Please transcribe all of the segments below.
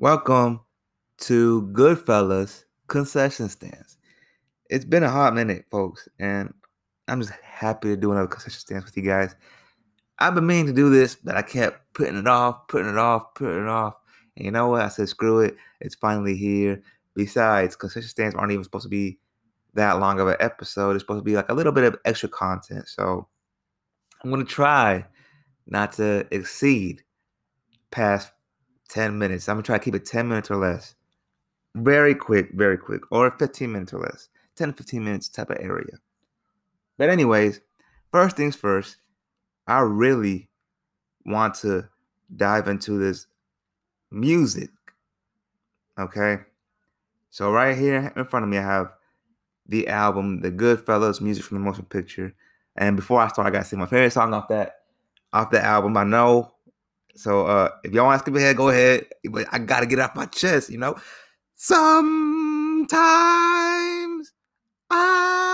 Welcome to Goodfellas Concession Stands. It's been a hot minute, folks, and I'm just happy to do another concession stands with you guys. I've been meaning to do this, but I kept putting it off, putting it off, putting it off. And you know what? I said, screw it. It's finally here. Besides, concession stands aren't even supposed to be that long of an episode. It's supposed to be like a little bit of extra content. So I'm going to try not to exceed past 10 minutes. I'm to try to keep it 10 minutes or less. Very quick, very quick, or 15 minutes or less. 10 15 minutes type of area. But, anyways, first things first, I really want to dive into this music. Okay. So, right here in front of me, I have the album, The Goodfellas Music from the Motion Picture. And before I start, I gotta say my favorite song off that off the album. I know. So uh if y'all want to skip ahead, go ahead. But I gotta get off my chest, you know. Sometimes I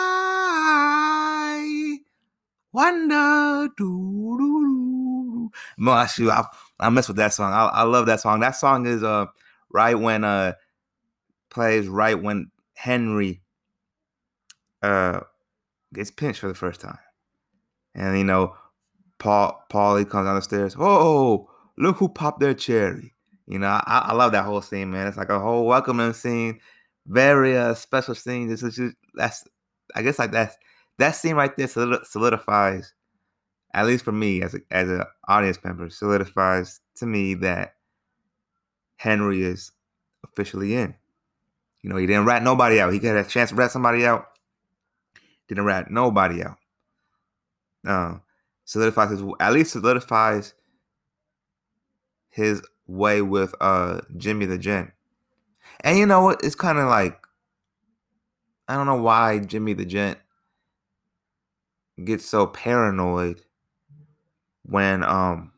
wonder. Do. No, shoot, I, I mess with that song. I, I love that song. That song is uh right when uh plays right when Henry uh gets pinched for the first time. And you know, Paul Paulie comes down the stairs. Oh, look who popped their cherry. You know, I, I love that whole scene, man. It's like a whole welcoming scene, very uh, special scene. This is just that's I guess like that's that scene right there solidifies, at least for me as a, as an audience member, solidifies to me that Henry is officially in. You know, he didn't rat nobody out. He got a chance to rat somebody out. Didn't rat nobody out. Uh, solidifies his at least solidifies his way with uh Jimmy the Gent. And you know what? It's kind of like I don't know why Jimmy the Gent gets so paranoid when um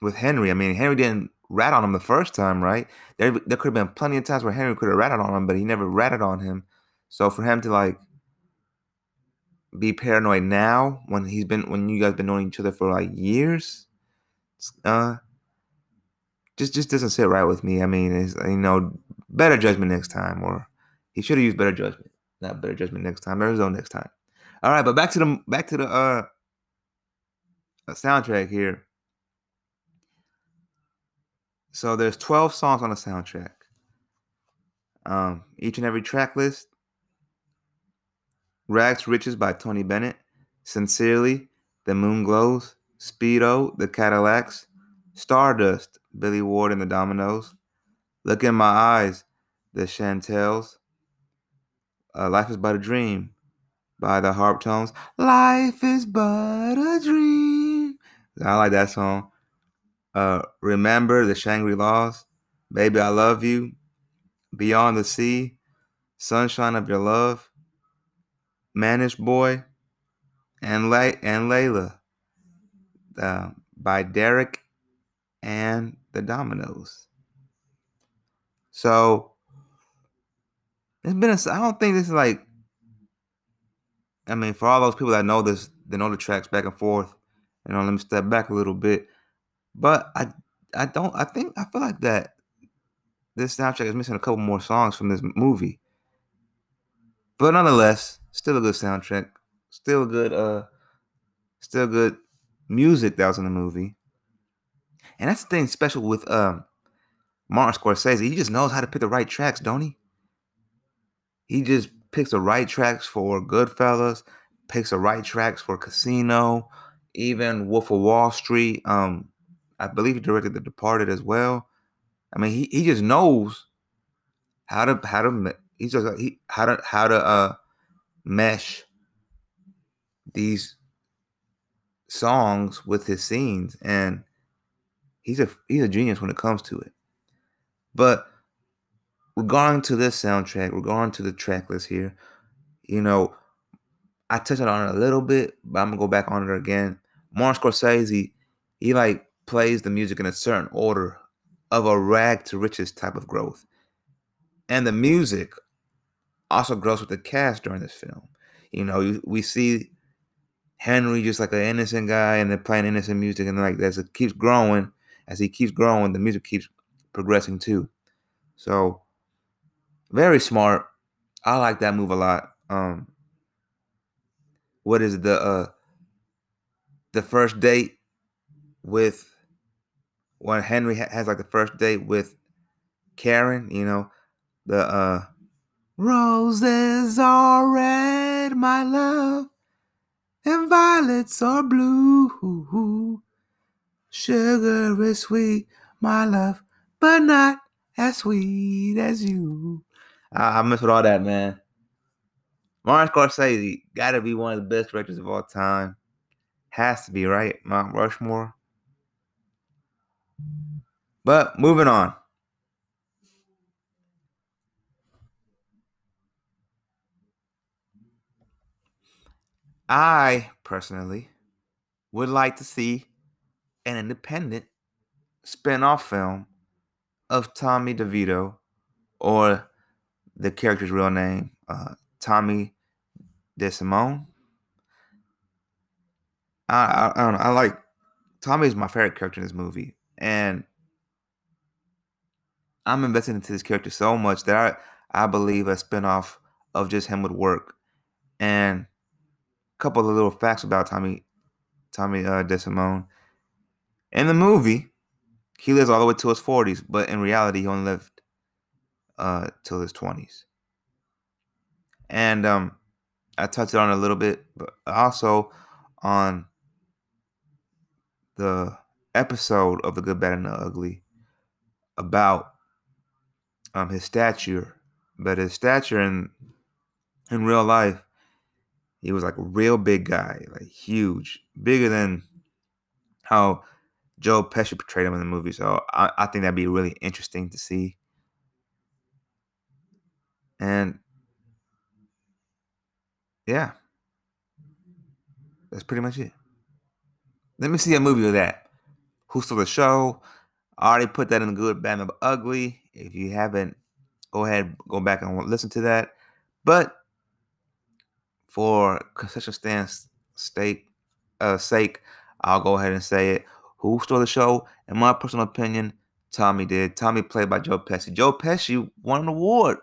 with Henry. I mean, Henry didn't rat on him the first time, right? There there could have been plenty of times where Henry could have ratted on him, but he never ratted on him. So for him to like be paranoid now when he's been when you guys been knowing each other for like years, uh, just just doesn't sit right with me. I mean, it's you know better judgment next time, or he should have used better judgment, not better judgment next time. No next time. All right, but back to the back to the uh soundtrack here. So there's 12 songs on the soundtrack. Um, each and every track list Rags Riches by Tony Bennett, Sincerely, The Moonglows, Speedoo, The Cadillacs, Stardust, Billy Ward and the Dominoes, Look in My Eyes, The Chantels, uh, Life is But a Dream by the Harptones. Life is but a dream. I like that song. Uh, Remember the Shangri-Las, Baby I Love You, Beyond the Sea, Sunshine of Your Love, Mannish Boy, and Lay and Layla by Derek and the Dominos. So it's been a. I don't think this is like. I mean, for all those people that know this, they know the tracks back and forth. You know, let me step back a little bit. But I, I don't. I think I feel like that. This soundtrack is missing a couple more songs from this movie. But nonetheless, still a good soundtrack. Still good. Uh, still good music that was in the movie. And that's the thing special with um Martin Scorsese. He just knows how to pick the right tracks, don't he? He just picks the right tracks for Goodfellas, picks the right tracks for Casino, even Wolf of Wall Street. Um, I believe he directed The Departed as well. I mean, he, he just knows how to how to he just he how to how to uh mesh these songs with his scenes and he's a he's a genius when it comes to it. But regarding to this soundtrack regarding to the track list here. You know i touched on it a little bit but i'm gonna go back on it again. Martin scorsese he like plays the music in a certain order of a rag to riches type of growth. And the music also grows with the cast during this film. You know we see Henry just like an innocent guy and they're playing innocent music and like as it keeps growing, as he keeps growing, the music keeps progressing too. So very smart. I like that move a lot. Um, what is the uh the first date with when Henry has like the first date with Karen, you know, the uh roses are red, my love, and violets are blue. Sugar is sweet, my love, but not as sweet as you. I, miss with all that, man. Martin Scorsese gotta be one of the best directors of all time. Has to be, right? Mount Rushmore. But moving on. I personally would like to see an independent spin-off film of Tommy DeVito or the character's real name, uh, Tommy DeSimone. I, I, I don't know. I like Tommy is my favorite character in this movie, and I'm invested into this character so much that I I believe a spinoff of just him would work. And couple of little facts about Tommy Tommy uh, DeSimone. In the movie, he lives all the way to his 40s, but in reality, he only lived uh, till his 20s. And um, I touched on it a little bit, but also on the episode of The Good, Bad, and the Ugly about um, his stature, but his stature in in real life, he was like a real big guy, like huge, bigger than how Joe Pesci portrayed him in the movie. So I, I think that'd be really interesting to see. And yeah, that's pretty much it. Let me see a movie of that. Who Stole the Show? I already put that in the good, bad, and ugly. If you haven't, go ahead, go back and listen to that. But for concession stance stake, uh, sake, I'll go ahead and say it. Who stole the show? In my personal opinion, Tommy did. Tommy played by Joe Pesci. Joe Pesci won an award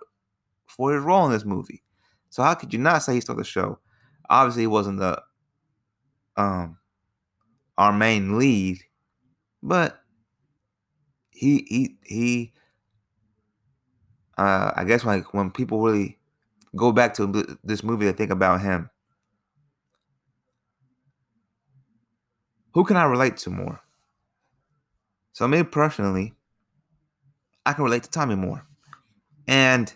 for his role in this movie. So how could you not say he stole the show? Obviously, he wasn't the um our main lead, but he he he uh I guess like when people really go back to this movie they think about him. Who can I relate to more? So me personally, I can relate to Tommy more. And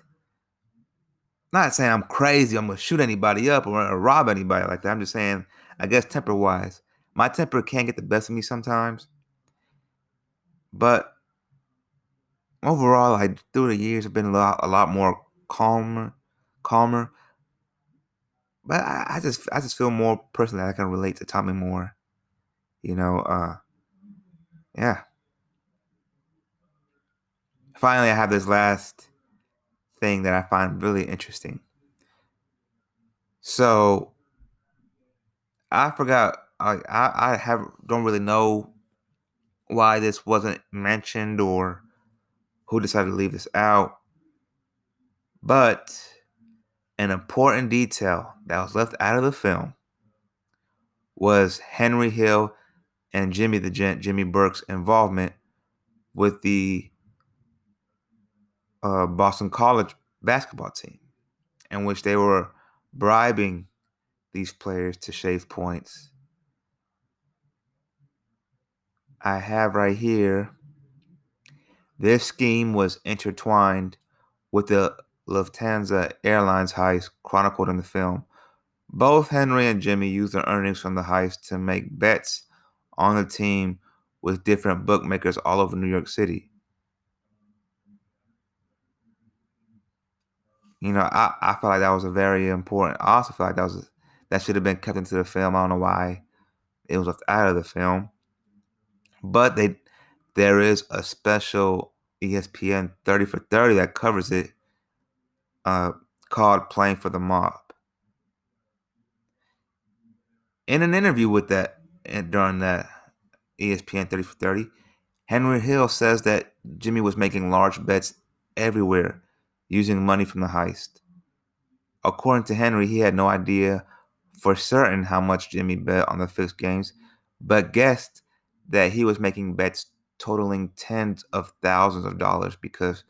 not saying I'm crazy, I'm gonna shoot anybody up or rob anybody like that. I'm just saying, I guess temper wise, my temper can get the best of me sometimes. But overall, like through the years, I've been a lot, a lot more calmer, calmer. But I, I just, I just feel more personally I can relate to Tommy more. You know, uh, yeah. Finally, I have this last thing that I find really interesting. So, I forgot. I, I, I have don't really know why this wasn't mentioned or who decided to leave this out. But an important detail that was left out of the film was Henry Hill and Jimmy the Gent, Jimmy Burke's involvement with the uh, Boston College basketball team, in which they were bribing these players to shave points. I have right here this scheme was intertwined with the Lufthansa Airlines heist chronicled in the film. Both Henry and Jimmy used their earnings from the heist to make bets on the team with different bookmakers all over New York City. You know, I, I feel like that was a very important. I also feel like that was that should have been kept into the film. I don't know why it was left out of the film, but they there is a special ESPN 30 for 30 that covers it uh, called Playing for the Mob. In an interview with that during that ESPN 30 for 30, Henry Hill says that Jimmy was making large bets everywhere using money from the heist. According to Henry, he had no idea for certain how much Jimmy bet on the fixed games, but guessed that he was making bets totaling tens of thousands of dollars because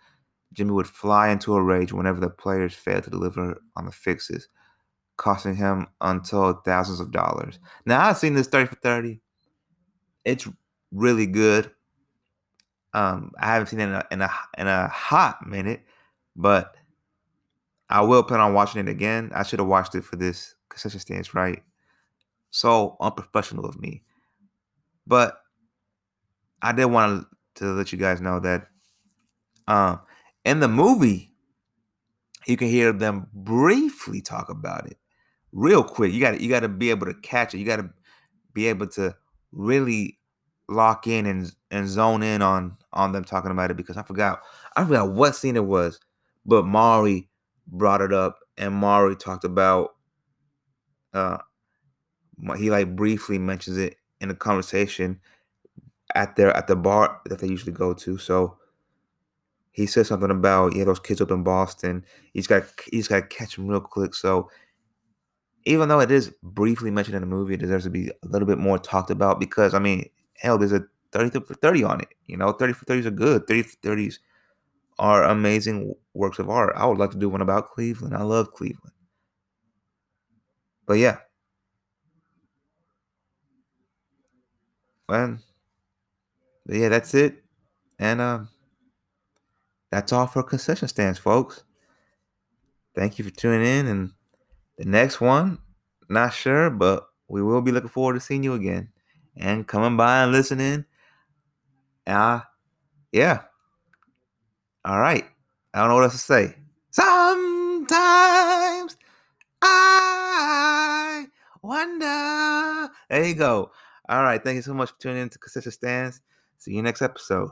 Jimmy would fly into a rage whenever the players failed to deliver on the fixes, costing him untold thousands of dollars. Now I've seen this 30 for 30. It's really good. Um, I haven't seen it in a, in a in a hot minute, but I will plan on watching it again. I should have watched it for this concession stands, right? So unprofessional of me. But I did want to let you guys know that um, in the movie, you can hear them briefly talk about it real quick. You got you got to be able to catch it. You got to be able to really lock in and and zone in on on them talking about it because I forgot I forgot what scene it was, but Morrie brought it up and Morrie talked about uh he like briefly mentions it in a conversation at their at the bar that they usually go to. So he said something about yeah those kids up in Boston. He's got he's got to catch them real quick. So even though it is briefly mentioned in the movie, it deserves to be a little bit more talked about because I mean hell, there's a 30 for 30 on it. You know, 30 for 30s are good. 30 for 30s are amazing works of art. I would like to do one about Cleveland. I love Cleveland. But yeah. And yeah, that's it. And um that's all for concession stands, folks. Thank you for tuning in. And the next one, not sure, but we will be looking forward to seeing you again and coming by and listening. Uh, yeah. All right. I don't know what else to say. Sometimes I wonder. There you go. All right. Thank you so much for tuning in to Concession Stands. See you next episode.